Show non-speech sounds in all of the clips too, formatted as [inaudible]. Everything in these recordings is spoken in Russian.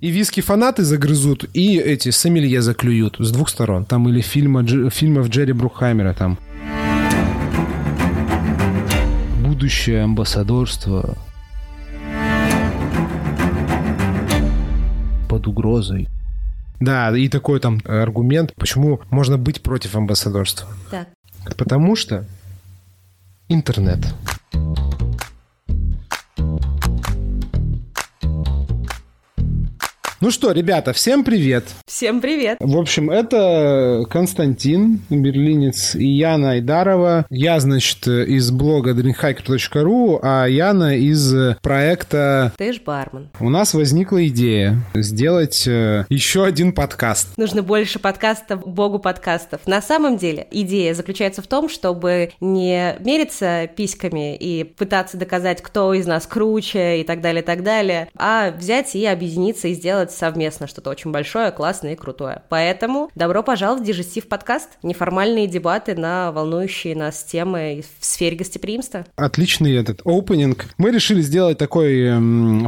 И виски-фанаты загрызут, и эти сомелье заклюют с двух сторон. Там или фильма, Дж- фильмов Джерри Брухаймера там. Будущее амбассадорство под угрозой. Да, и такой там аргумент, почему можно быть против амбассадорства. Так. Потому что интернет. Ну что, ребята, всем привет. Всем привет. В общем, это Константин, берлинец, и Яна Айдарова. Я, значит, из блога drinkhacker.ru, а Яна из проекта... Ты ж бармен. У нас возникла идея сделать э, еще один подкаст. Нужно больше подкастов, богу подкастов. На самом деле идея заключается в том, чтобы не мериться письками и пытаться доказать, кто из нас круче и так далее, и так далее, а взять и объединиться и сделать совместно что-то очень большое, классное и крутое. Поэтому добро пожаловать в Дижестив подкаст. Неформальные дебаты на волнующие нас темы в сфере гостеприимства. Отличный этот опенинг. Мы решили сделать такой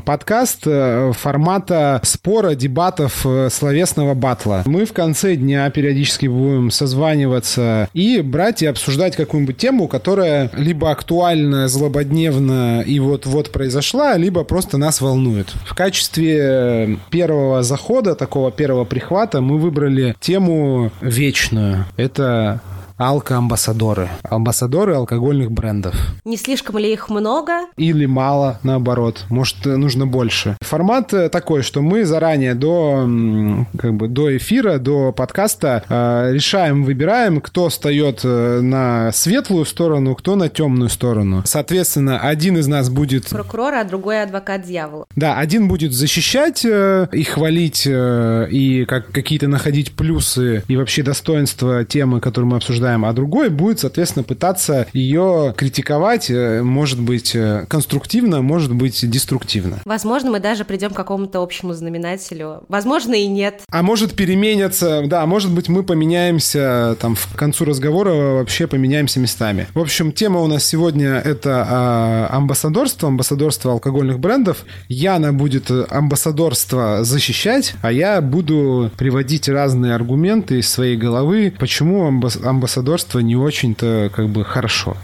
подкаст э, формата спора, дебатов, э, словесного батла. Мы в конце дня периодически будем созваниваться и брать и обсуждать какую-нибудь тему, которая либо актуальна, злободневна и вот-вот произошла, либо просто нас волнует. В качестве э, первого захода, такого первого прихвата, мы выбрали тему вечную. Это алкоамбассадоры. Амбассадоры алкогольных брендов. Не слишком ли их много? Или мало, наоборот. Может, нужно больше. Формат э, такой, что мы заранее до, как бы, до эфира, до подкаста э, решаем, выбираем, кто встает э, на светлую сторону, кто на темную сторону. Соответственно, один из нас будет... Прокурор, а другой адвокат дьявола. Да, один будет защищать э, и хвалить, э, и как, какие-то находить плюсы и вообще достоинства темы, которую мы обсуждаем, а другой будет, соответственно, пытаться ее критиковать, э, может быть, э, конструктивно, может быть, деструктивно. Возможно, мы даже придем к какому-то общему знаменателю. Возможно, и нет. А может переменятся, да, может быть, мы поменяемся там в концу разговора, вообще поменяемся местами. В общем, тема у нас сегодня это а, амбассадорство, амбассадорство алкогольных брендов. Яна будет амбассадорство защищать, а я буду приводить разные аргументы из своей головы, почему амбас- амбассадорство не очень-то как бы хорошо.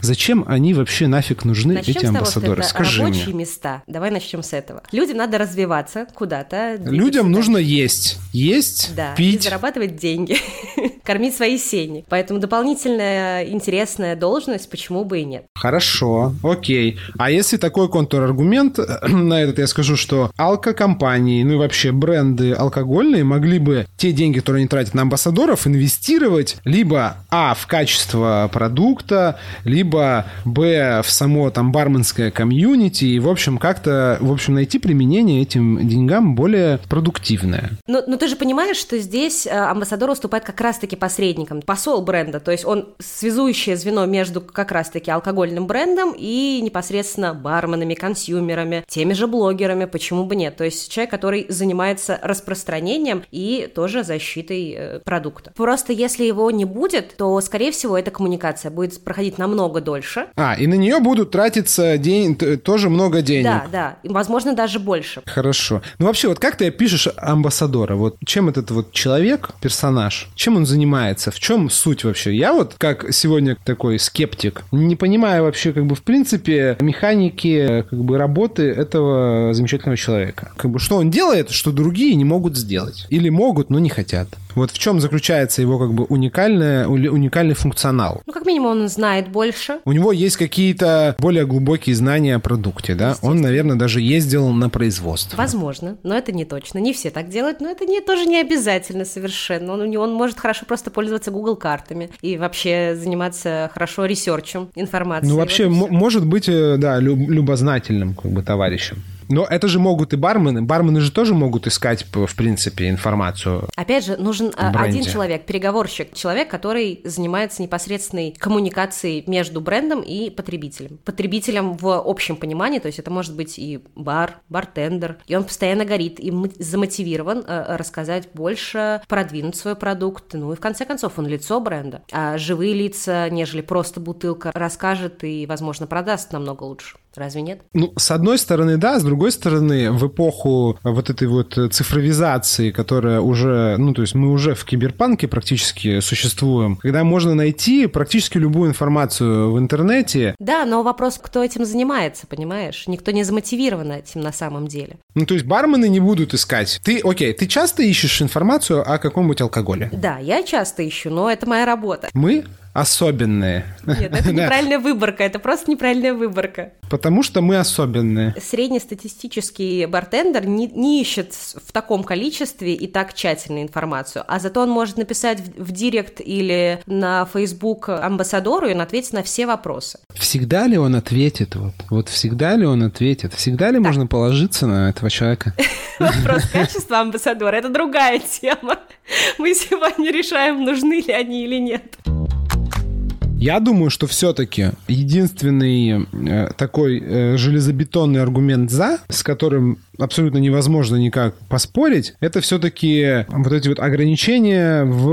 Зачем они вообще нафиг нужны, Начнем эти того, амбассадоры? что это Скажи рабочие мне. места. Давай начнем с этого. Людям надо развиваться куда-то. Людям дальше. нужно есть. Есть, Да, и пить. зарабатывать деньги, [laughs] кормить свои семьи. Поэтому дополнительная интересная должность, почему бы и нет. Хорошо, окей. А если такой контраргумент, [clears throat] на этот я скажу, что алкокомпании, ну и вообще бренды алкогольные могли бы те деньги, которые они тратят на амбассадоров, инвестировать либо А в качество продукта, либо Б в само там барменское комьюнити, и в общем как-то, в общем, найти применение этим деньгам более продуктивное. Но, но ты же понимаешь, что здесь э, амбассадор выступает как раз-таки посредником, посол бренда, то есть он связующее звено между как раз-таки алкогольным брендом и непосредственно барменами, консюмерами, теми же блогерами, почему бы нет. То есть человек, который занимается распространением и тоже защитой э, продукта. Просто если его не будет, то, скорее всего, эта коммуникация будет проходить намного дольше. А, и на нее будут тратиться день, тоже много денег. Да, да, и, возможно, даже больше. Хорошо. Ну вообще, вот как ты опишешь амбассадора? Вот чем этот вот человек, персонаж, чем он занимается? В чем суть вообще? Я вот, как сегодня такой скептик, не понимаю вообще, как бы, в принципе, механики, как бы, работы этого замечательного человека. Как бы, что он делает, что другие не могут сделать? Или могут, но не хотят? Вот в чем заключается его, как бы, уникальное, ули- уникальный функционал? Ну, как минимум, он знает больше. У него есть какие-то более глубокие знания о продукте, да? Он, наверное, даже ездил на производство. Возможно, но это не точно. Не все так делают, но это не, тоже не обязательно совершенно. Он, он может хорошо просто пользоваться Google картами и вообще заниматься хорошо ресерчем информации. Ну, вообще, Вот может быть, э, да, лю- любознательным, как бы, товарищем. Но это же могут и бармены. Бармены же тоже могут искать, в принципе, информацию. Опять же, нужен а, один человек, переговорщик, человек, который занимается непосредственной коммуникацией между брендом и потребителем. Потребителем в общем понимании, то есть это может быть и бар, бартендер, и он постоянно горит и замотивирован э, рассказать больше, продвинуть свой продукт, ну и в конце концов он лицо бренда. А живые лица, нежели просто бутылка, расскажет и, возможно, продаст намного лучше. Разве нет? Ну, с одной стороны, да, с другой стороны, в эпоху вот этой вот цифровизации, которая уже, ну, то есть мы уже в киберпанке практически существуем, когда можно найти практически любую информацию в интернете. Да, но вопрос, кто этим занимается, понимаешь? Никто не замотивирован этим на самом деле. Ну, то есть бармены не будут искать. Ты, окей, ты часто ищешь информацию о каком-нибудь алкоголе? Да, я часто ищу, но это моя работа. Мы особенные. Нет, это [laughs] неправильная выборка, это просто неправильная выборка. Потому что мы особенные. Среднестатистический бартендер не, не ищет в таком количестве и так тщательно информацию, а зато он может написать в, в директ или на Facebook амбассадору, и он ответит на все вопросы. Всегда ли он ответит? Вот, вот всегда ли он ответит? Всегда ли так. можно положиться на этого человека? [laughs] Вопрос качества амбассадора – это другая тема. Мы сегодня решаем, нужны ли они или нет. Я думаю, что все-таки единственный э, такой э, железобетонный аргумент за, с которым абсолютно невозможно никак поспорить, это все-таки вот эти вот ограничения в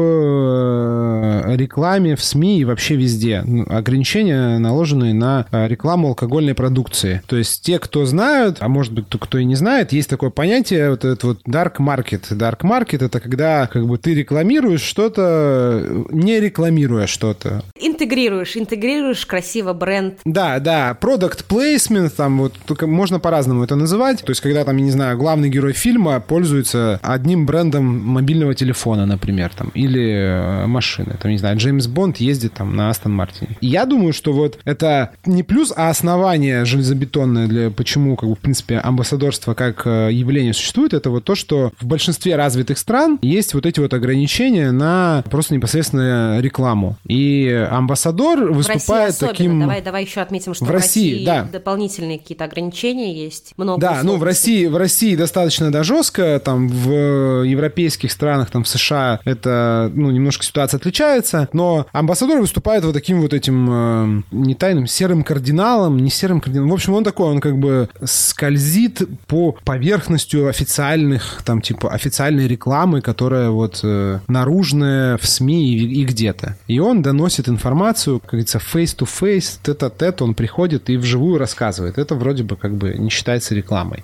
э, рекламе, в СМИ и вообще везде. Ну, ограничения, наложенные на э, рекламу алкогольной продукции. То есть те, кто знают, а может быть, кто и не знает, есть такое понятие, вот этот вот dark market. Dark market — это когда как бы ты рекламируешь что-то, не рекламируя что-то. Интегрируешь, интегрируешь красиво бренд. Да, да, product placement, там вот только можно по-разному это называть. То есть когда там я не знаю, главный герой фильма пользуется одним брендом мобильного телефона, например, там, или э, машины. Там, не знаю, Джеймс Бонд ездит там на Астон Мартине. И я думаю, что вот это не плюс, а основание железобетонное для почему, как бы, в принципе, амбассадорство как э, явление существует, это вот то, что в большинстве развитых стран есть вот эти вот ограничения на просто непосредственно рекламу. И амбассадор выступает таким... Давай, давай еще отметим, что в России, России да. дополнительные какие-то ограничения есть. Много да, ну в России в России достаточно да, жестко, там в европейских странах, там в США это, ну, немножко ситуация отличается, но амбассадор выступает вот таким вот этим э, не тайным, серым кардиналом, не серым кардиналом. В общем, он такой, он как бы скользит по поверхностью официальных, там, типа, официальной рекламы, которая вот э, наружная в СМИ и, и где-то. И он доносит информацию, как говорится, face-to-face, тет-а-тет, он приходит и вживую рассказывает. Это вроде бы как бы не считается рекламой.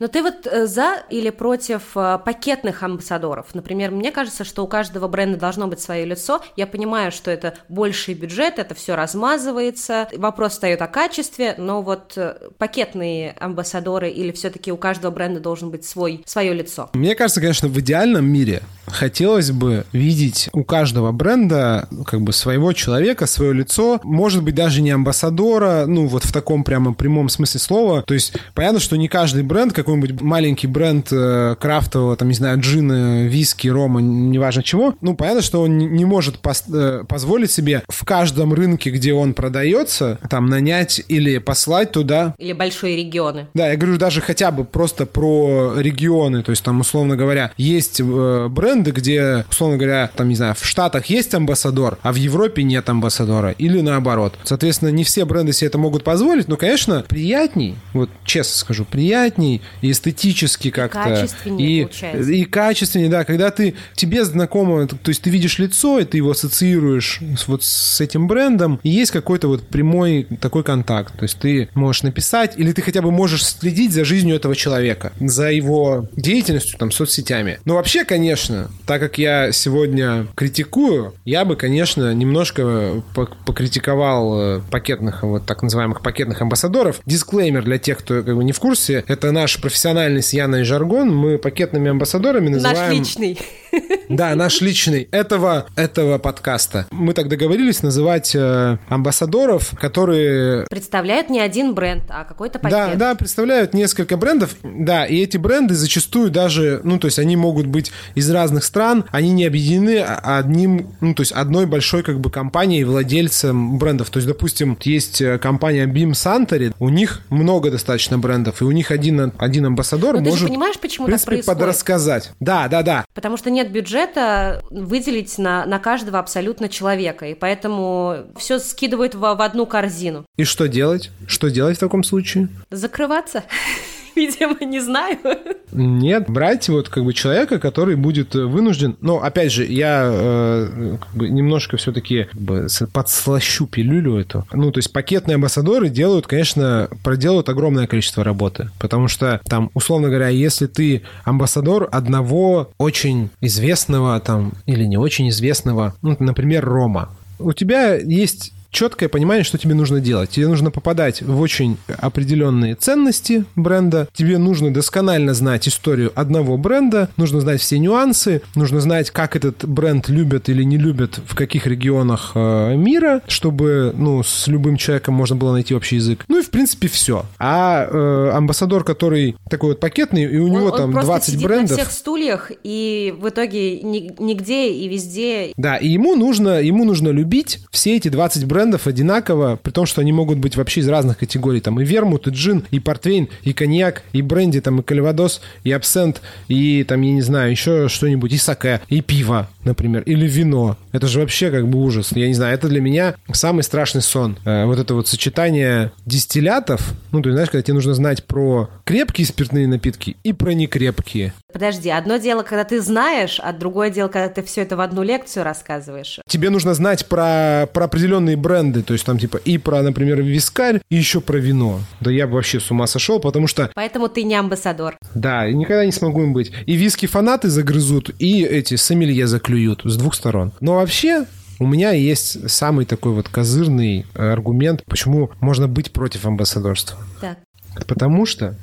Но ты вот э, за или против э, пакетных амбассадоров? Например, мне кажется, что у каждого бренда должно быть свое лицо. Я понимаю, что это больший бюджет, это все размазывается. Вопрос встает о качестве, но вот э, пакетные амбассадоры или все-таки у каждого бренда должен быть свой, свое лицо? Мне кажется, конечно, в идеальном мире хотелось бы видеть у каждого бренда как бы своего человека, свое лицо. Может быть, даже не амбассадора, ну вот в таком прямо прямом смысле слова. То есть понятно, что не каждый бренд, как какой-нибудь маленький бренд э, крафтового, там, не знаю, джина, виски, рома, неважно чего, ну, понятно, что он не может э, позволить себе в каждом рынке, где он продается, там, нанять или послать туда... Или большие регионы. Да, я говорю даже хотя бы просто про регионы, то есть там, условно говоря, есть э, бренды, где, условно говоря, там, не знаю, в Штатах есть амбассадор, а в Европе нет амбассадора, или наоборот. Соответственно, не все бренды себе это могут позволить, но, конечно, приятней, вот честно скажу, приятней и эстетически как-то. И, получается. И качественнее, да. Когда ты, тебе знакомо, то есть ты видишь лицо, и ты его ассоциируешь вот с этим брендом, и есть какой-то вот прямой такой контакт. То есть ты можешь написать, или ты хотя бы можешь следить за жизнью этого человека, за его деятельностью, там, соцсетями. Но вообще, конечно, так как я сегодня критикую, я бы, конечно, немножко покритиковал э, пакетных, вот так называемых пакетных амбассадоров. Дисклеймер для тех, кто как бы не в курсе, это наш профессиональный с Яной жаргон. Мы пакетными амбассадорами называем... Наш личный. [laughs] Да, наш личный этого, этого подкаста. Мы так договорились называть э, амбассадоров, которые... Представляют не один бренд, а какой-то пакет. Да, да, представляют несколько брендов. Да, и эти бренды зачастую даже, ну, то есть они могут быть из разных стран, они не объединены одним, ну, то есть одной большой как бы компанией, владельцем брендов. То есть, допустим, есть э, компания Beam Santory, у них много достаточно брендов, и у них один один амбассадор Но может, ты же понимаешь, почему в принципе, так происходит? подрассказать. Да, да, да. Потому что нет бюджета выделить на, на каждого абсолютно человека, и поэтому все скидывают в, в одну корзину. И что делать? Что делать в таком случае? Закрываться [laughs] видимо, не знаю. Нет, брать вот как бы человека, который будет вынужден... Но, опять же, я э, как бы немножко все-таки как бы, подслащу пилюлю эту. Ну, то есть пакетные амбассадоры делают, конечно, проделают огромное количество работы. Потому что там, условно говоря, если ты амбассадор одного очень известного там или не очень известного, ну, например, Рома, у тебя есть четкое понимание, что тебе нужно делать. Тебе нужно попадать в очень определенные ценности бренда, тебе нужно досконально знать историю одного бренда, нужно знать все нюансы, нужно знать, как этот бренд любят или не любят в каких регионах э, мира, чтобы, ну, с любым человеком можно было найти общий язык. Ну и, в принципе, все. А э, амбассадор, который такой вот пакетный, и у он, него он там 20 сидит брендов. на всех стульях, и в итоге нигде и везде... Да, и ему нужно, ему нужно любить все эти 20 брендов брендов одинаково, при том, что они могут быть вообще из разных категорий. Там и вермут, и джин, и портвейн, и коньяк, и бренди, там и кальвадос, и абсент, и там, я не знаю, еще что-нибудь, и саке, и пиво, например, или вино. Это же вообще как бы ужас. Я не знаю, это для меня самый страшный сон. Э, вот это вот сочетание дистиллятов, ну, ты знаешь, когда тебе нужно знать про крепкие спиртные напитки и про некрепкие. Подожди, одно дело, когда ты знаешь, а другое дело, когда ты все это в одну лекцию рассказываешь. Тебе нужно знать про, про определенные бренды, то есть там типа и про, например, вискарь, и еще про вино. Да я бы вообще с ума сошел, потому что... Поэтому ты не амбассадор. Да, никогда не смогу им быть. И виски-фанаты загрызут, и эти сомелье заклюют с двух сторон. Но вообще, у меня есть самый такой вот козырный аргумент, почему можно быть против амбассадорства. Так. Потому что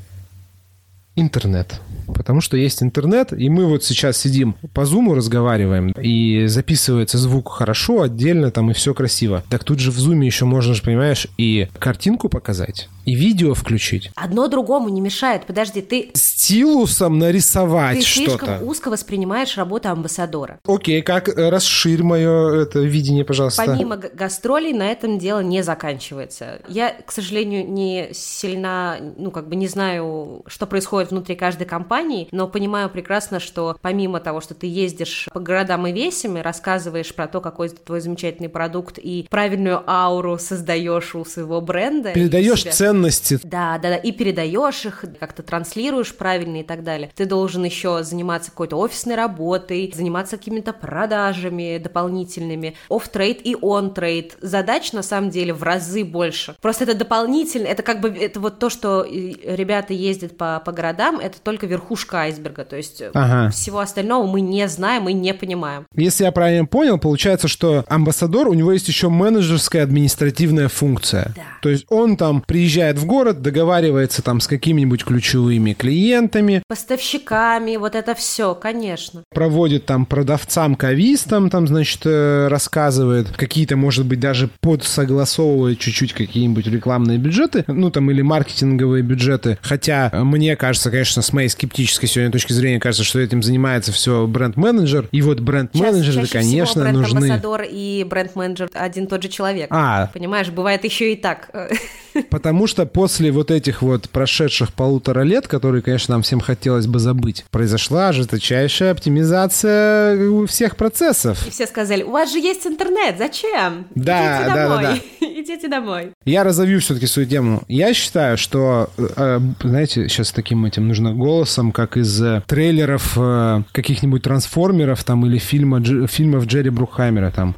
интернет. Потому что есть интернет, и мы вот сейчас сидим по зуму разговариваем, и записывается звук хорошо, отдельно там, и все красиво. Так тут же в зуме еще можно же, понимаешь, и картинку показать, и видео включить. Одно другому не мешает. Подожди, ты... Стилусом нарисовать ты что-то. Ты слишком узко воспринимаешь работу амбассадора. Окей, как э, расширь мое это видение, пожалуйста. Помимо гастролей на этом дело не заканчивается. Я, к сожалению, не сильно, ну, как бы не знаю, что происходит внутри каждой компании, но понимаю прекрасно, что помимо того, что ты ездишь по городам и весями, рассказываешь про то, какой твой замечательный продукт и правильную ауру создаешь у своего бренда. Передаешь ценности. Да, да, да, и передаешь их, как-то транслируешь правильно и так далее. Ты должен еще заниматься какой-то офисной работой, заниматься какими-то продажами дополнительными, оф-трейд и он-трейд. Задач на самом деле в разы больше. Просто это дополнительно, это как бы это вот то, что ребята ездят по, по городам, это только верхушка айсберга, то есть ага. всего остального мы не знаем и не понимаем. Если я правильно понял, получается, что амбассадор, у него есть еще менеджерская административная функция. Да. То есть он там приезжает в город, договаривается там с какими-нибудь ключевыми клиентами. Поставщиками, вот это все, конечно. Проводит там продавцам, кавистам, там, значит, э, рассказывает какие-то, может быть, даже подсогласовывает чуть-чуть какие-нибудь рекламные бюджеты, ну там или маркетинговые бюджеты. Хотя мне кажется, конечно, с моей скептической сегодня точки зрения кажется, что этим занимается все бренд-менеджер. И вот бренд-менеджеры, конечно, всего нужны. Бренд-амбассадор и бренд-менеджер один тот же человек. А. Понимаешь, бывает еще и так. [laughs] Потому что после вот этих вот прошедших полутора лет, которые, конечно, нам всем хотелось бы забыть, произошла жесточайшая оптимизация всех процессов. И все сказали, у вас же есть интернет, зачем? Да, Идите да, домой. да, да. [laughs] Идите домой. Я разовью все-таки свою тему. Я считаю, что, э, знаете, сейчас таким этим нужно голосом, как из э, трейлеров э, каких-нибудь трансформеров там или фильма, фильмов Джерри Брукхаймера там.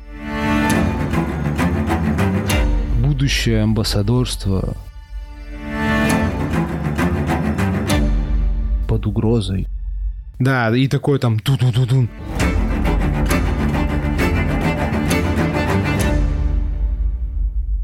Будущее амбассадорство под угрозой. Да, и такой там ту-ту-ту-ту.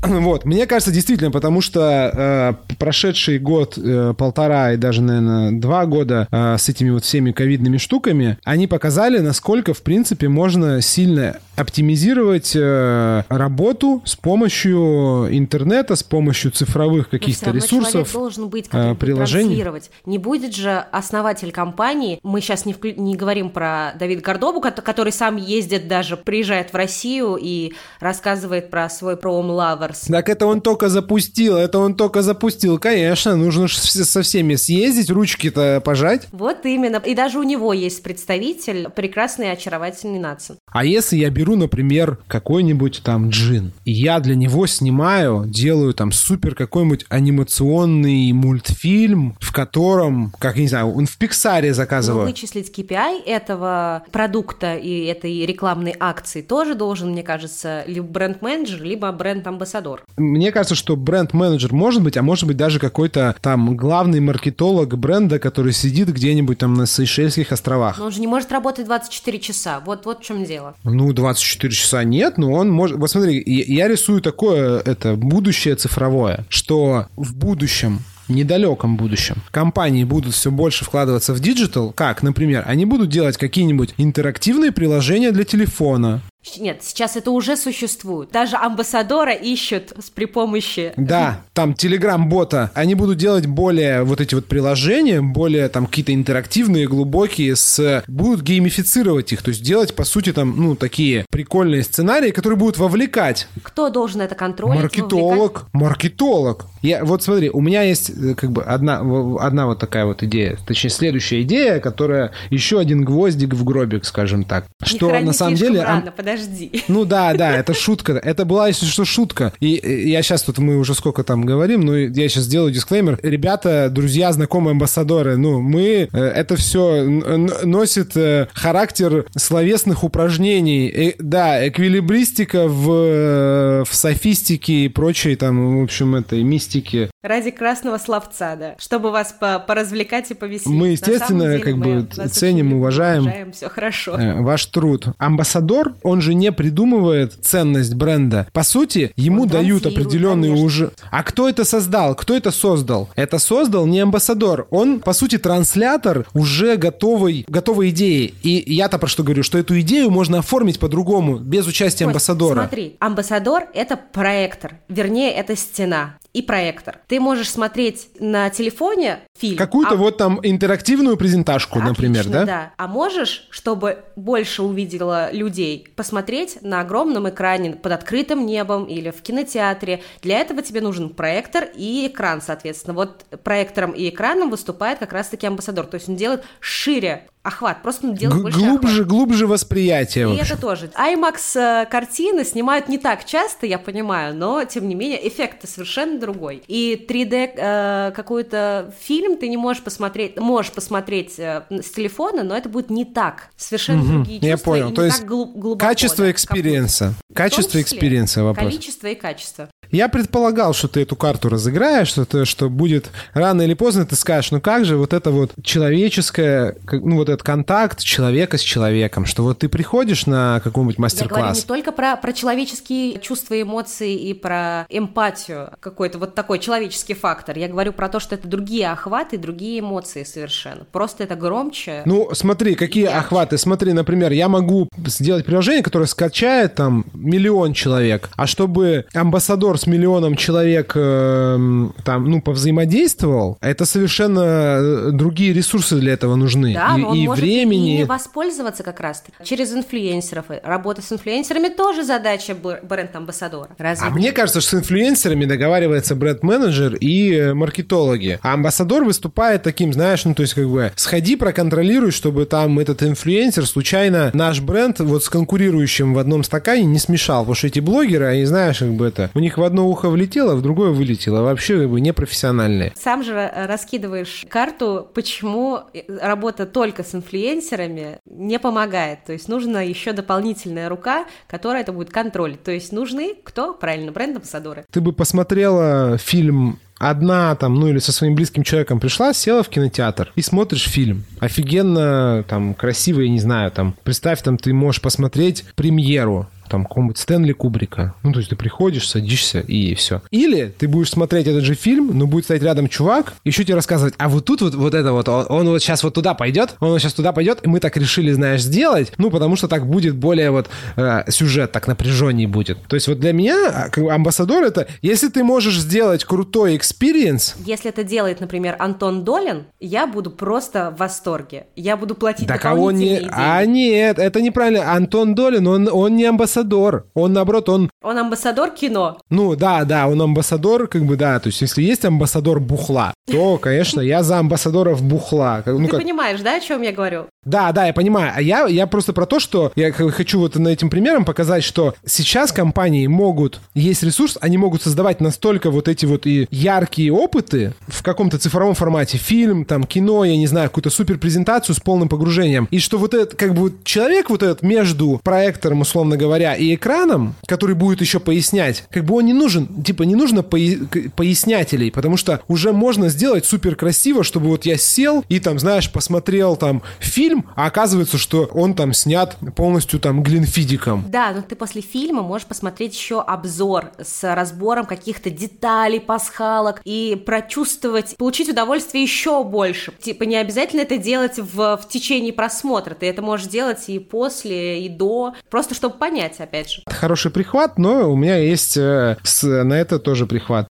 [clears throat] Вот, мне кажется, действительно, потому что э, прошедший год, э, полтора и даже, наверное, два года э, с этими вот всеми ковидными штуками, они показали, насколько, в принципе, можно сильно оптимизировать э, работу с помощью интернета, с помощью цифровых каких-то ресурсов, должен быть, приложений. Не будет же основатель компании, мы сейчас не, вклю... не говорим про Давид Гордобу, который сам ездит даже, приезжает в Россию и рассказывает про свой Prom Lovers. Так это он только запустил, это он только запустил запустил, конечно. Нужно со всеми съездить, ручки-то пожать. Вот именно. И даже у него есть представитель, прекрасный и очаровательный Натсон. А если я беру, например, какой-нибудь там джин, и я для него снимаю, делаю там супер какой-нибудь анимационный мультфильм, в котором, как, не знаю, он в Пиксаре заказываю. Но вычислить KPI этого продукта и этой рекламной акции тоже должен, мне кажется, либо бренд-менеджер, либо бренд-амбассадор. Мне кажется, что бренд-менеджер может быть, а может быть даже какой-то там главный маркетолог бренда, который сидит где-нибудь там на Сейшельских островах. Но он же не может работать 24 часа. Вот, вот в чем дело. Ну, 24 часа нет, но он может... Вот смотри, я рисую такое, это, будущее цифровое, что в будущем недалеком будущем компании будут все больше вкладываться в digital, как, например, они будут делать какие-нибудь интерактивные приложения для телефона, нет, сейчас это уже существует. Даже амбассадора ищут с при помощи... Да, [laughs] там телеграм-бота. Они будут делать более вот эти вот приложения, более там какие-то интерактивные, глубокие, с... будут геймифицировать их. То есть делать, по сути, там, ну, такие прикольные сценарии, которые будут вовлекать. Кто должен это контролировать? Маркетолог. Вовлекать? Маркетолог. Я, вот смотри, у меня есть э, как бы одна, одна вот такая вот идея. Точнее, следующая идея, которая еще один гвоздик в гробик, скажем так. Не что на самом деле... Рано, подожди подожди. [laughs] Ну да, да, это шутка. Это была, если что, шутка. И я сейчас тут, мы уже сколько там говорим, но я сейчас сделаю дисклеймер. Ребята, друзья, знакомые амбассадоры, ну, мы, э, это все носит э, характер словесных упражнений. И, да, эквилибристика в, э, в софистике и прочей там, в общем, этой мистике. Ради красного словца, да. Чтобы вас по поразвлекать и повеселить. Мы, естественно, деле, как бы ценим, уважаем. Уважаем, все хорошо. Ваш труд. Амбассадор, он же не придумывает ценность бренда. По сути, ему Он дают определенные уже... А кто это создал? Кто это создал? Это создал не амбассадор. Он, по сути, транслятор уже готовой, готовой идеи. И я-то про что говорю, что эту идею можно оформить по-другому, без участия Кость, амбассадора. Смотри, амбассадор — это проектор. Вернее, это стена и проектор. Ты можешь смотреть на телефоне фильм. Какую-то а... вот там интерактивную презентажку, Отлично, например, да? Да. А можешь, чтобы больше увидела людей, посмотреть на огромном экране под открытым небом или в кинотеатре. Для этого тебе нужен проектор и экран, соответственно. Вот проектором и экраном выступает как раз-таки амбассадор. То есть он делает шире охват, просто делать больше глубже, охват. глубже восприятие. И это тоже. IMAX э, картины снимают не так часто, я понимаю, но тем не менее эффект совершенно другой. И 3D э, какой-то фильм ты не можешь посмотреть, можешь посмотреть э, с телефона, но это будет не так, совершенно угу, другие чувства. Я понял. То есть глубоко, качество экспириенса, качество экспириенса вопрос. Количество и качество. Я предполагал, что ты эту карту разыграешь, что, ты, что будет рано или поздно ты скажешь, ну как же вот это вот человеческое, ну вот этот контакт человека с человеком, что вот ты приходишь на какой-нибудь мастер-класс. Я говорю не только про, про человеческие чувства, эмоции и про эмпатию, какой-то вот такой человеческий фактор. Я говорю про то, что это другие охваты, другие эмоции совершенно. Просто это громче. Ну смотри, какие ярче. охваты. Смотри, например, я могу сделать приложение, которое скачает там миллион человек, а чтобы амбассадор с миллионом человек э, там, ну, повзаимодействовал, это совершенно э, другие ресурсы для этого нужны. Да, и, он и может времени. И воспользоваться как раз через инфлюенсеров. Работа с инфлюенсерами тоже задача бренд-амбассадора. Разве а мне кажется, что с инфлюенсерами договаривается бренд-менеджер и э, маркетологи. А амбассадор выступает таким, знаешь, ну, то есть как бы сходи, проконтролируй, чтобы там этот инфлюенсер случайно наш бренд вот с конкурирующим в одном стакане не смешал. Потому что эти блогеры, они, знаешь, как бы это, у них в одно ухо влетело, в другое вылетело. Вообще как бы непрофессиональные. Сам же э, раскидываешь карту, почему работа только с инфлюенсерами не помогает. То есть нужна еще дополнительная рука, которая это будет контролить. То есть нужны кто? Правильно, бренд-амбассадоры. Ты бы посмотрела фильм одна там, ну или со своим близким человеком пришла, села в кинотеатр и смотришь фильм. Офигенно, там, красиво, я не знаю, там, представь, там, ты можешь посмотреть премьеру там какого-нибудь Стэнли Кубрика. Ну, то есть ты приходишь, садишься и все. Или ты будешь смотреть этот же фильм, но будет стоять рядом чувак, еще тебе рассказывать, а вот тут вот, вот это вот, он, он вот сейчас вот туда пойдет, он вот сейчас туда пойдет, и мы так решили, знаешь, сделать, ну, потому что так будет более вот э, сюжет так напряженнее будет. То есть вот для меня как амбассадор это, если ты можешь сделать крутой experience... Если это делает, например, Антон Долин, я буду просто в восторге. Я буду платить да кого не... А нет, это неправильно. Антон Долин, он, он не амбассадор амбассадор. Он, наоборот, он... Он амбассадор кино. Ну, да, да, он амбассадор, как бы, да. То есть, если есть амбассадор бухла, то, [laughs] конечно, я за амбассадоров бухла. Ну, Ты как... понимаешь, да, о чем я говорю? Да, да, я понимаю. А я, я просто про то, что я хочу вот на этим примером показать, что сейчас компании могут, есть ресурс, они могут создавать настолько вот эти вот и яркие опыты в каком-то цифровом формате, фильм, там, кино, я не знаю, какую-то супер презентацию с полным погружением. И что вот этот, как бы, человек вот этот между проектором, условно говоря, и экраном, который будет еще пояснять, как бы он не нужен, типа, не нужно пояснятелей, потому что уже можно сделать супер красиво, чтобы вот я сел и там, знаешь, посмотрел там фильм, а оказывается, что он там снят полностью там глинфидиком. Да, но ты после фильма можешь посмотреть еще обзор с разбором каких-то деталей, пасхалок и прочувствовать, получить удовольствие еще больше. Типа не обязательно это делать в, в течение просмотра, ты это можешь делать и после, и до, просто чтобы понять, опять же. Хороший прихват, но у меня есть э, на это тоже прихват.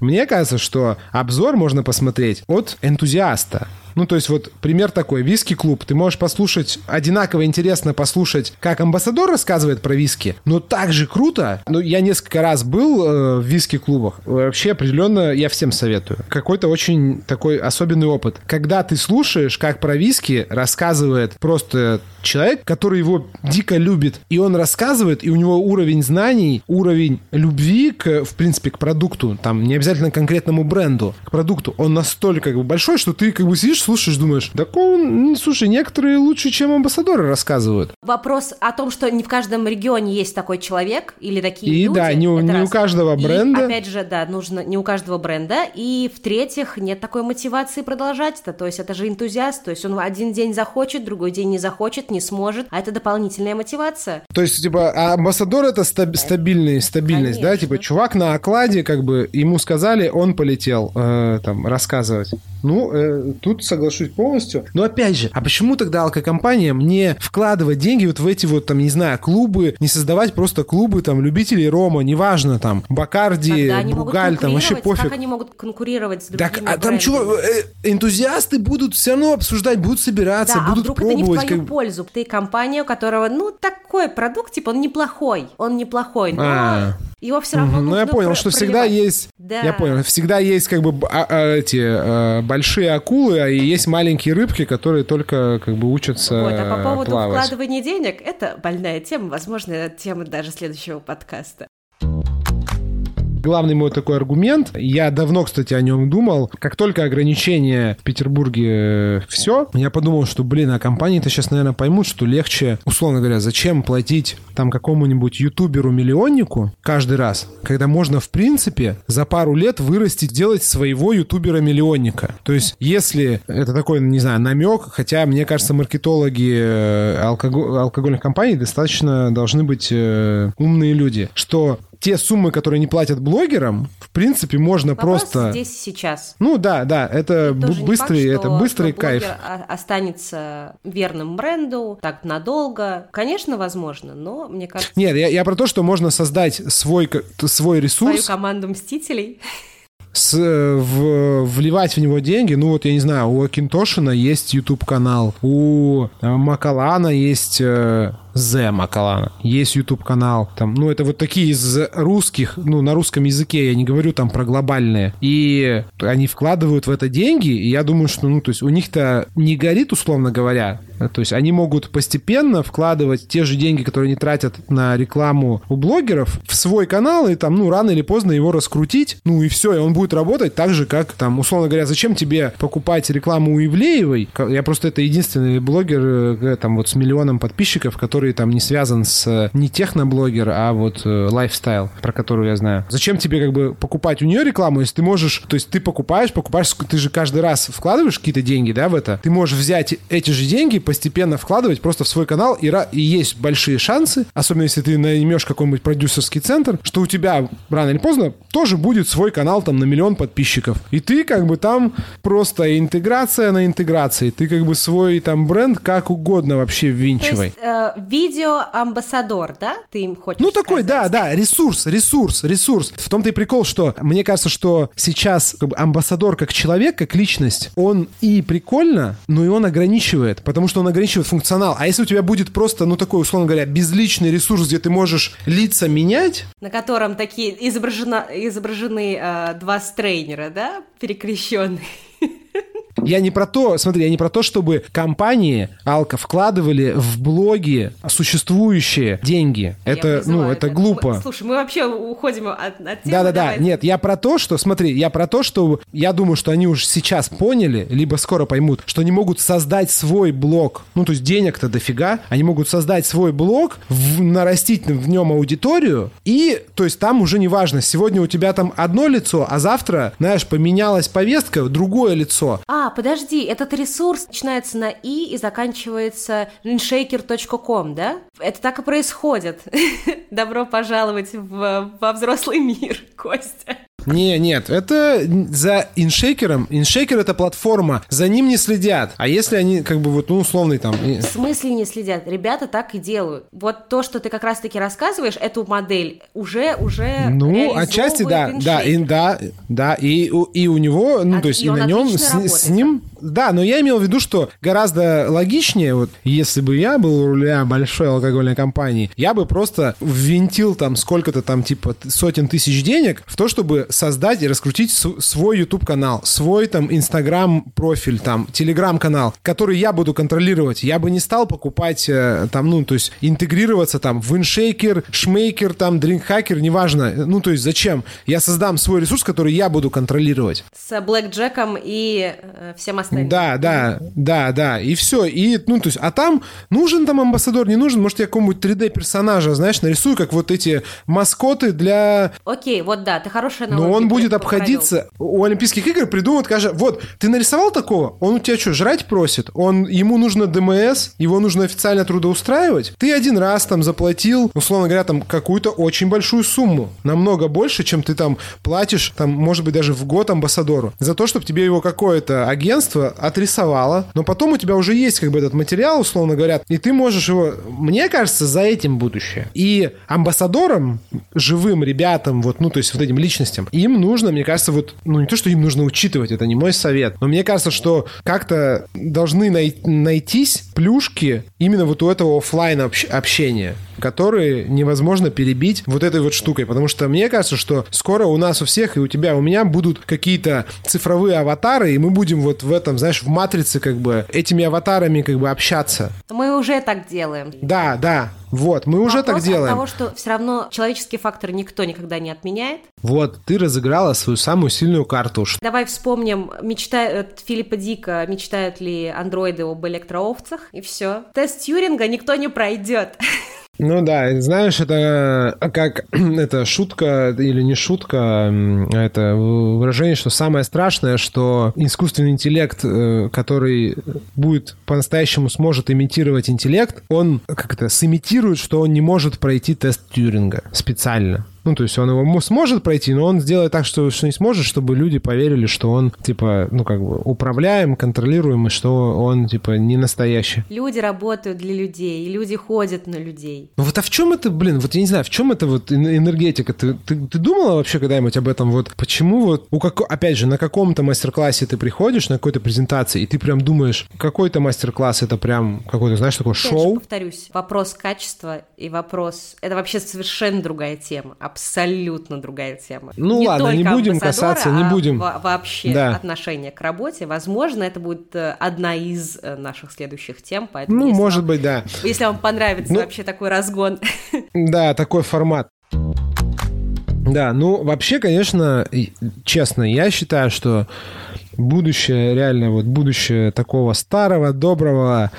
Мне кажется, что обзор можно посмотреть от энтузиаста. Ну, то есть вот пример такой. Виски-клуб. Ты можешь послушать, одинаково интересно послушать, как амбассадор рассказывает про виски, но также круто. Ну, я несколько раз был э, в виски-клубах. Вообще определенно я всем советую. Какой-то очень такой особенный опыт. Когда ты слушаешь, как про виски рассказывает просто человек, который его дико любит, и он рассказывает, и у него уровень знаний, уровень любви к, в принципе, к продукту, там, не обязательно конкретному бренду, к продукту, он настолько как бы большой, что ты как бы сидишь, слушаешь, думаешь, так он, слушай, некоторые лучше, чем амбассадоры рассказывают. Вопрос о том, что не в каждом регионе есть такой человек или такие И люди. да, не не у каждого И, бренда. опять же, да, нужно не у каждого бренда. И в-третьих, нет такой мотивации продолжать это. То есть это же энтузиаст. То есть он один день захочет, другой день не захочет, не сможет. А это дополнительная мотивация. То есть, типа, а амбассадор это стаб- стабильный, стабильность, да? Конечно. Типа, чувак на окладе, как бы, ему сказали, он полетел э, там рассказывать. Ну, э, тут соглашусь полностью. Но опять же, а почему тогда алкокомпаниям не вкладывать деньги вот в эти вот, там, не знаю, клубы, не создавать просто клубы, там, любителей рома, неважно, там, Бакарди, Бругаль, там, вообще пофиг. Как они могут конкурировать с другими Так, а там чего, э, энтузиасты будут все равно обсуждать, будут собираться, Да, а будут вдруг это не в пробовать. твою как пользу. Ты компания, у которого, ну, такой продукт, типа, он неплохой. Он неплохой, но А. его все равно Мгм, Ну, я понял, про- что всегда проливать. есть... Да. Я понял, всегда есть как бы а- а, эти э, большие акулы, а и есть маленькие рыбки, которые только как бы учатся Вот, а по поводу плавать. вкладывания денег, это больная тема, возможно, тема даже следующего подкаста. Главный мой такой аргумент, я давно, кстати, о нем думал, как только ограничение в Петербурге все, я подумал, что, блин, а компании-то сейчас, наверное, поймут, что легче, условно говоря, зачем платить там какому-нибудь ютуберу-миллионнику каждый раз, когда можно, в принципе, за пару лет вырастить, сделать своего ютубера-миллионника. То есть, если это такой, не знаю, намек, хотя, мне кажется, маркетологи э, алкого- алкогольных компаний достаточно должны быть э, умные люди, что те суммы, которые не платят блогерам, в принципе, можно Вопрос просто... здесь и сейчас. Ну да, да, это не быстрый, факт, это что- быстрый что кайф. останется верным бренду так надолго. Конечно, возможно, но мне кажется, Нет, я, я про то, что можно создать свой, свой свою ресурс, команду мстителей. с, э, в- вливать в него деньги. Ну вот, я не знаю, у Акинтошина есть YouTube-канал, у э, Макалана есть... э, The Макалана. Есть YouTube-канал. Там, ну, это вот такие из русских, ну, на русском языке, я не говорю там про глобальные. И они вкладывают в это деньги, и я думаю, что, ну, то есть у них-то не горит, условно говоря. То есть они могут постепенно вкладывать те же деньги, которые они тратят на рекламу у блогеров, в свой канал, и там, ну, рано или поздно его раскрутить, ну, и все, и он будет работать так же, как, там, условно говоря, зачем тебе покупать рекламу у Ивлеевой? Я просто это единственный блогер, э, там, вот с миллионом подписчиков, который там не связан с э, не техноблогер, а вот э, лайфстайл, про которую я знаю. Зачем тебе как бы покупать у нее рекламу, если ты можешь, то есть ты покупаешь, покупаешь, ты же каждый раз вкладываешь какие-то деньги, да, в это. Ты можешь взять эти же деньги, постепенно вкладывать просто в свой канал, и, и есть большие шансы, особенно если ты наймешь какой-нибудь продюсерский центр, что у тебя рано или поздно тоже будет свой канал там на миллион подписчиков. И ты как бы там просто интеграция на интеграции. Ты как бы свой там бренд как угодно вообще То ввинчивай. есть, э, видеоамбассадор, да? Ты им хочешь Ну, такой, сказать? да, да, ресурс, ресурс, ресурс. В том-то и прикол, что мне кажется, что сейчас как бы, амбассадор как человек, как личность, он и прикольно, но и он ограничивает, потому что он ограничивает функционал. А если у тебя будет просто, ну, такой, условно говоря, безличный ресурс, где ты можешь лица менять, На котором такие изображено, изображены э, два стрейнера, да? Перекрещенные. Я не про то, смотри, я не про то, чтобы компании Алка вкладывали в блоги существующие деньги. Я Это, ну, это к- глупо. Слушай, мы вообще уходим от, от темы. Да-да-да, нет, я про то, что, смотри, я про то, что я думаю, что они уже сейчас поняли, либо скоро поймут, что они могут создать свой блог, ну, то есть денег-то дофига, они могут создать свой блог, в- нарастить в нем аудиторию, и, то есть там уже не важно, сегодня у тебя там одно лицо, а завтра, знаешь, поменялась повестка, другое лицо. А, подожди, этот ресурс начинается на и и заканчивается rinshaker.com, да? Это так и происходит. [laughs] Добро пожаловать в, во взрослый мир, [laughs] Костя. Не, нет, это за иншейкером. Иншейкер это платформа, за ним не следят. А если они, как бы, вот, ну, условный там... В смысле не следят? Ребята так и делают. Вот то, что ты как раз-таки рассказываешь, эту модель уже, уже Ну, отчасти, да, да, и, да, да, и, и у него, ну, А, то есть и и, на нем с, работает, с ним, да, но я имел в виду, что гораздо логичнее, вот, если бы я был у руля большой алкогольной компании, я бы просто ввинтил там сколько-то там, типа, сотен тысяч денег в то, чтобы создать и раскрутить свой YouTube-канал, свой там Instagram-профиль, там, Telegram-канал, который я буду контролировать. Я бы не стал покупать э, там, ну, то есть интегрироваться там в InShaker, Шмейкер, там, DrinkHacker, неважно. Ну, то есть зачем? Я создам свой ресурс, который я буду контролировать. С Блэк Джеком и э, всем остальным. Да, да, да, да, и все. И, ну, то есть, а там нужен там амбассадор, не нужен, может, я какого-нибудь 3D-персонажа, знаешь, нарисую, как вот эти маскоты для Окей, вот да, ты хорошая Но он будет провел. обходиться. У Олимпийских игр придумают, скажет, вот, ты нарисовал такого, он у тебя что, жрать просит? Он, ему нужно ДМС, его нужно официально трудоустраивать? Ты один раз там заплатил, условно говоря, там какую-то очень большую сумму. Намного больше, чем ты там платишь, там, может быть, даже в год амбассадору. За то, чтобы тебе его какое-то агентство отрисовало. Но потом у тебя уже есть как бы этот материал, условно говоря, и ты можешь его... Мне кажется, за этим будущее. И амбассадорам, живым ребятам, вот, ну, то есть вот этим личностям, им нужно, мне кажется, вот, ну, не то, что им нужно учитывать, это не мой совет, но мне кажется, что как-то должны най- найтись плюшки именно вот у этого оффлайн общения которые невозможно перебить вот этой вот штукой, потому что мне кажется, что скоро у нас у всех и у тебя, у меня будут какие-то цифровые аватары, и мы будем вот в этом, знаешь, в матрице как бы этими аватарами как бы общаться. Мы уже так делаем. Да, да, вот, мы уже так Вопрос от делаем. того, что все равно человеческий фактор никто никогда не отменяет. Вот, ты разыграла свою самую сильную карту. Давай вспомним, мечтают Филиппа Дика, мечтают ли андроиды об электроовцах, и все. Тест Тьюринга никто не пройдет. [laughs] Ну да, знаешь, это как [clears throat] это шутка или не шутка, это выражение, что самое страшное, что искусственный интеллект, э, который будет по-настоящему сможет имитировать интеллект, он как это сымитирует, что он не может пройти тест Тьюринга специально. Ну, то есть он его мо- сможет пройти, но он сделает так, что, что не сможет, чтобы люди поверили, что он, типа, ну, как бы управляем, контролируем, и что он, типа, не настоящий. Люди работают для людей, и люди ходят на людей. Ну вот а в чем это, блин, вот я не знаю, в чем это вот эн- энергетика? Ты, ты, ты думала вообще когда-нибудь об этом? Вот почему вот, у како, опять же, на каком-то мастер-классе ты приходишь, на какой-то презентации, и ты прям думаешь, какой-то мастер-класс это прям какой-то, знаешь, такое Опять же, шоу? повторюсь, вопрос качества и вопрос... Это вообще совершенно другая тема, абсолютно другая тема. Ну ладно, не будем касаться, не а будем. во- вообще Да. отношение к работе. Возможно, это будет э, одна из э, наших следующих тем, поэтому Ну, может вам- быть, да. Если вам понравится Ну- вообще такой разгон, [laughs] Да, такой формат. Да, ну вообще, конечно, честно, я считаю, что будущее, реально вот будущее такого старого, доброго,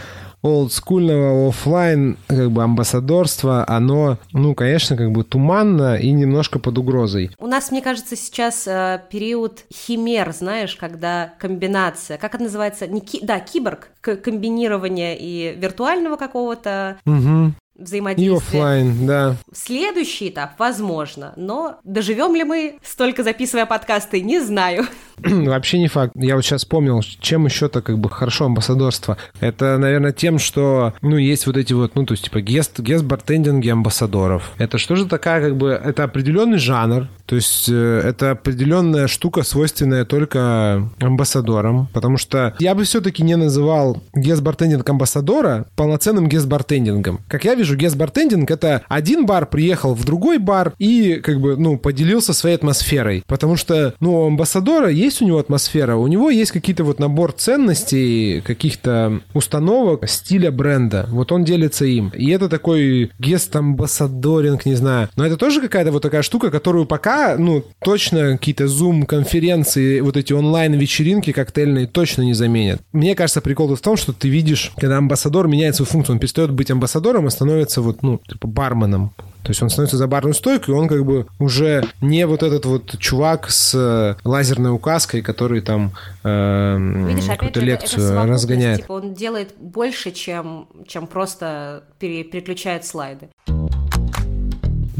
олдскульного оффлайн как бы амбассадорства, оно, ну, конечно, как бы туманно и немножко под угрозой. У нас, мне кажется, сейчас э, период химер, знаешь, когда комбинация, как это называется, не ки- да, киборг, комбинирование и виртуального какого-то Мгм. Взаимодействия. И офлайн, да. Следующий этап, возможно, но доживем ли мы, столько записывая подкасты, не знаю. [clears throat] Вообще не факт. Я вот сейчас вспомнил, чем еще-то как бы хорошо амбассадорство. Это, наверное, тем, что, ну, есть вот эти вот, ну, то есть, типа, guest, guest-bartending и амбассадоров. Это что же такая, как бы, это определенный жанр, то есть, э, это определенная штука, свойственная только амбассадорам, потому что я бы все-таки не называл guest-bartending амбассадора полноценным guest-bartending ом. Как я вижу, guest-bartending — это один бар приехал в другой бар и, как бы, ну, поделился своей атмосферой. Потому что, ну, у амбассадора есть у него атмосфера, у него есть какие-то вот набор ценностей, каких-то установок стиля бренда. Вот он делится им. И это такой guest-ambassadoring, не знаю. Но это тоже какая-то вот такая штука, которую пока, ну, точно какие-то зум-конференции, вот эти онлайн-вечеринки коктейльные точно не заменят. Мне кажется, прикол в том, что ты видишь, когда амбассадор меняет свою функцию, он перестает быть амбассадором и становится вот, ну, типа барменом. То есть он становится за барную стойку, и он как бы уже не вот этот вот чувак с э, лазерной указкой, который там э, Видишь, какую-то лекцию это, это разгоняет. Типа он делает больше, чем, чем просто пере, переключает слайды.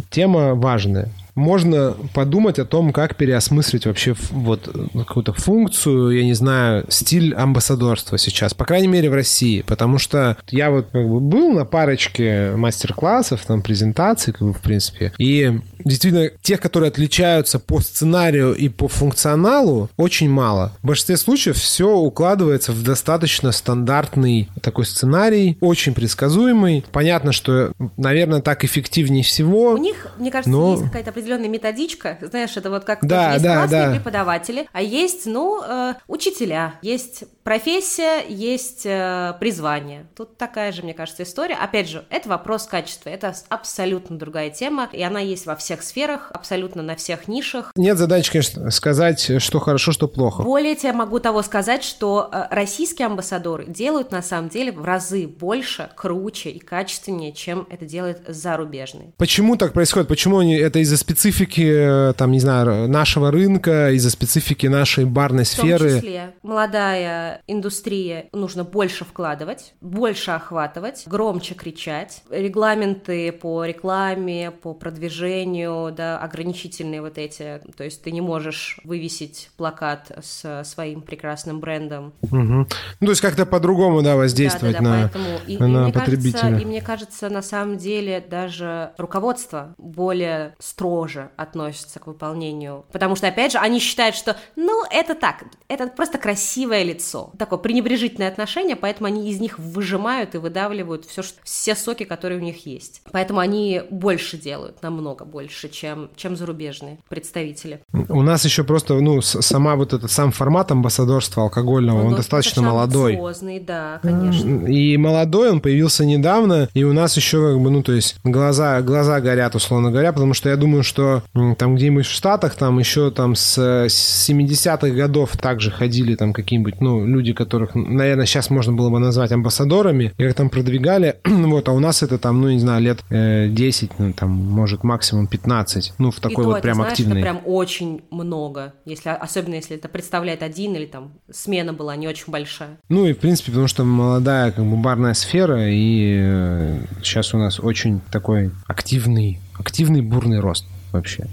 Тема важная можно подумать о том, как переосмыслить вообще вот какую-то функцию, я не знаю, стиль амбассадорства сейчас, по крайней мере в России, потому что я вот как бы был на парочке мастер-классов, там презентаций, как бы в принципе, и действительно тех, которые отличаются по сценарию и по функционалу, очень мало. В большинстве случаев все укладывается в достаточно стандартный такой сценарий, очень предсказуемый. Понятно, что, наверное, так эффективнее всего. У них, мне кажется, но... есть какая-то определенная методичка. Знаешь, это вот как да, есть да, классные да. преподаватели, а есть, ну, э, учителя, есть профессия, есть э, призвание. Тут такая же, мне кажется, история. Опять же, это вопрос качества, это абсолютно другая тема, и она есть во всех сферах, абсолютно на всех нишах. Нет задачи, конечно, сказать, что хорошо, что плохо. Более тебе могу того сказать, что э, российские амбассадоры делают на самом деле в разы больше, круче и качественнее, чем это делает зарубежные. Почему так происходит? Почему они это из-за специфики, э, там, не знаю, нашего рынка, из-за специфики нашей барной сферы? В том числе молодая индустрия, нужно больше вкладывать, больше охватывать, громче кричать. Регламенты по рекламе, по продвижению, да, ограничительные вот эти. То есть ты не можешь вывесить плакат с своим прекрасным брендом. Угу. Ну, то есть как-то по-другому, да, воздействовать да, да, да, на, поэтому. И, на и потребителя. Кажется, и мне кажется, на самом деле даже руководство более строже относится к выполнению. Потому что, опять же, они считают, что, ну, это так, это просто красивое лицо. Такое пренебрежительное отношение, поэтому они из них выжимают и выдавливают все, все соки, которые у них есть. Поэтому они больше делают, намного больше, чем, чем зарубежные представители. У нас еще просто, ну, сама вот этот сам формат амбассадорства алкогольного, он, он достаточно молодой. да, конечно. И молодой, он появился недавно, и у нас еще, как бы, ну, то есть глаза, глаза горят, условно говоря, потому что я думаю, что там где-нибудь в Штатах, там еще там с 70-х годов также ходили там какие-нибудь, ну, люди, которых, наверное, сейчас можно было бы назвать амбассадорами, и как там продвигали, [clears throat] вот, а у нас это там, ну, не знаю, лет э, 10, ну, там, может, максимум 15, ну, в такой и вот то, прям знаешь, активный. это прям очень много, если, особенно если это представляет один или там смена была не очень большая. Ну, и, в принципе, потому что молодая, как бы, барная сфера, и э, сейчас у нас очень такой активный, активный бурный рост вообще.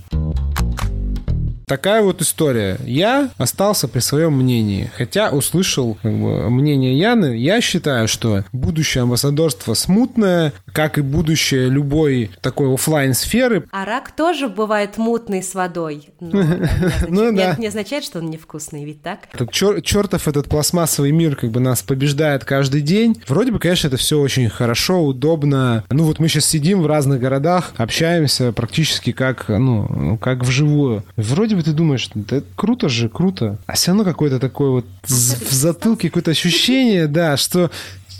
Такая вот история. Я остался при своем мнении. Хотя услышал как бы, мнение Яны. Я считаю, что будущее амбассадорства смутное, как и будущее любой такой офлайн сферы А рак тоже бывает мутный с водой. [laughs] Ну, да. Это не означает, что он невкусный, ведь так? Чертов этот пластмассовый мир как бы нас побеждает каждый день. Вроде бы, конечно, это все очень хорошо, удобно. Ну вот мы сейчас сидим в разных городах, общаемся практически как, ну, как вживую. Вроде бы ты думаешь, да круто же, круто. А все равно какое-то такое вот в затылке какое-то ощущение, да, что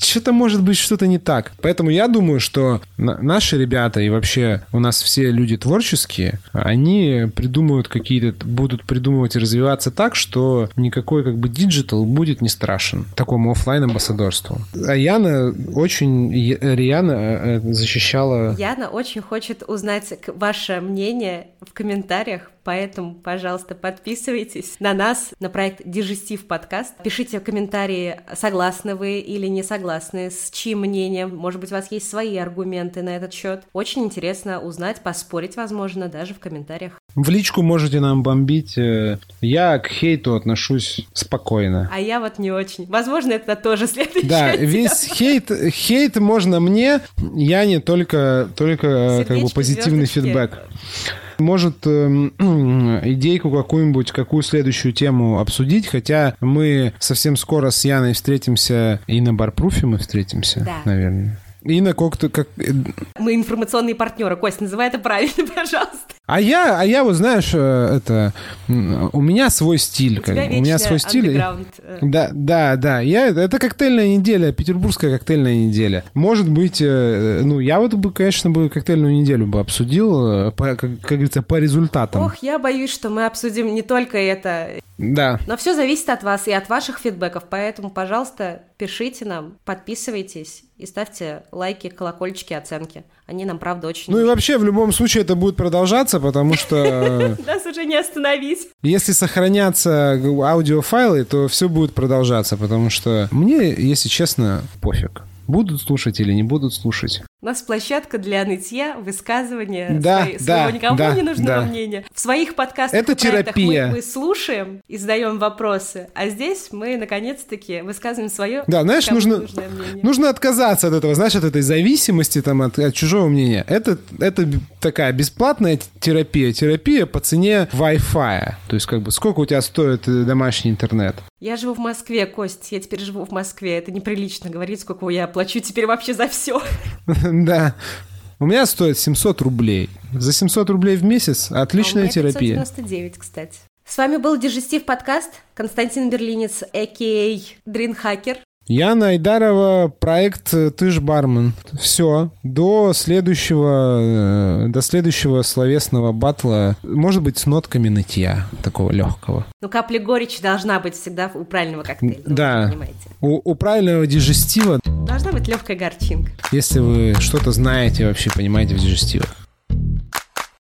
что-то может быть что-то не так. Поэтому я думаю, что наши ребята и вообще у нас все люди творческие, они придумывают какие-то, будут придумывать и развиваться так, что никакой как бы digital будет не страшен такому офлайн амбассадорству. А Яна очень рьяно э, защищала... Яна очень хочет узнать ваше мнение в комментариях Поэтому, пожалуйста, подписывайтесь на нас, на проект Дежестив подкаст. Пишите в комментарии, согласны вы или не согласны, с чьим мнением. Может быть, у вас есть свои аргументы на этот счет. Очень интересно узнать, поспорить, возможно, даже в комментариях. В личку можете нам бомбить. Э, я к хейту отношусь спокойно. А я вот не очень. Возможно, это тоже следующий. Да, весь хейт, хейт можно мне, я не только, только как бы позитивный фидбэк. Может, эм, [clears throat] идейку какую-нибудь, какую следующую тему обсудить, хотя мы совсем скоро с Яной встретимся, и на Барпруфе мы встретимся, да. наверное. И на как-то как... Э, мы информационные партнеры. Кость, называй это правильно, [laughs] пожалуйста. А я, а я вот знаешь, э, это у меня свой стиль, у, как, у меня свой стиль. Э. Да, да, да. Я это коктейльная неделя, петербургская коктейльная неделя. Может быть, ну я вот бы, конечно, бы коктейльную неделю бы обсудил, по, как, как говорится, по результатам. Ох, я боюсь, что мы обсудим не только это. Да. Но все зависит от вас и от ваших фидбэков, поэтому, пожалуйста, пишите нам, подписывайтесь и ставьте лайки, колокольчики, оценки. Они нам, правда, очень Ну и вообще, в любом случае, это будет продолжаться, потому что... [laughs] Нас уже не остановить. Если сохранятся аудиофайлы, то все будет продолжаться, потому что мне, если честно, пофиг. Будут слушать или не будут слушать. У нас площадка для нытья, высказывания да, свои, да, своего никому да, не нужного да. мнения. В своих подкастах Это терапия. Мы, мы слушаем и задаем вопросы, а здесь мы наконец-таки высказываем свое. Да, знаешь, нужно, нужно отказаться от этого, знаешь, от этой зависимости там, от, от чужого мнения. Это, это такая бесплатная терапия, терапия по цене Wi-Fi. То есть, как бы, сколько у тебя стоит э, домашний интернет? Я живу в Москве, Кость, я теперь живу в Москве. Это неприлично говорить, сколько я плачу теперь вообще за все. [laughs] [laughs] Да. У меня стоит 700 рублей. За 700 рублей в месяц отличная а у меня терапия. 599, кстати. С вами был Дежестив подкаст. Константин Берлинец, а.к.а. Дринхакер. Яна Айдарова, проект «Ты ж бармен». Все. До следующего, э, до следующего словесного батла, может быть, с нотками нытья такого легкого. Ну, капля горечи должна быть всегда у правильного коктейля. Да. У, у правильного дижестива должна быть легкая горчинка. Если вы что-то знаете вообще, понимаете в дижестивах.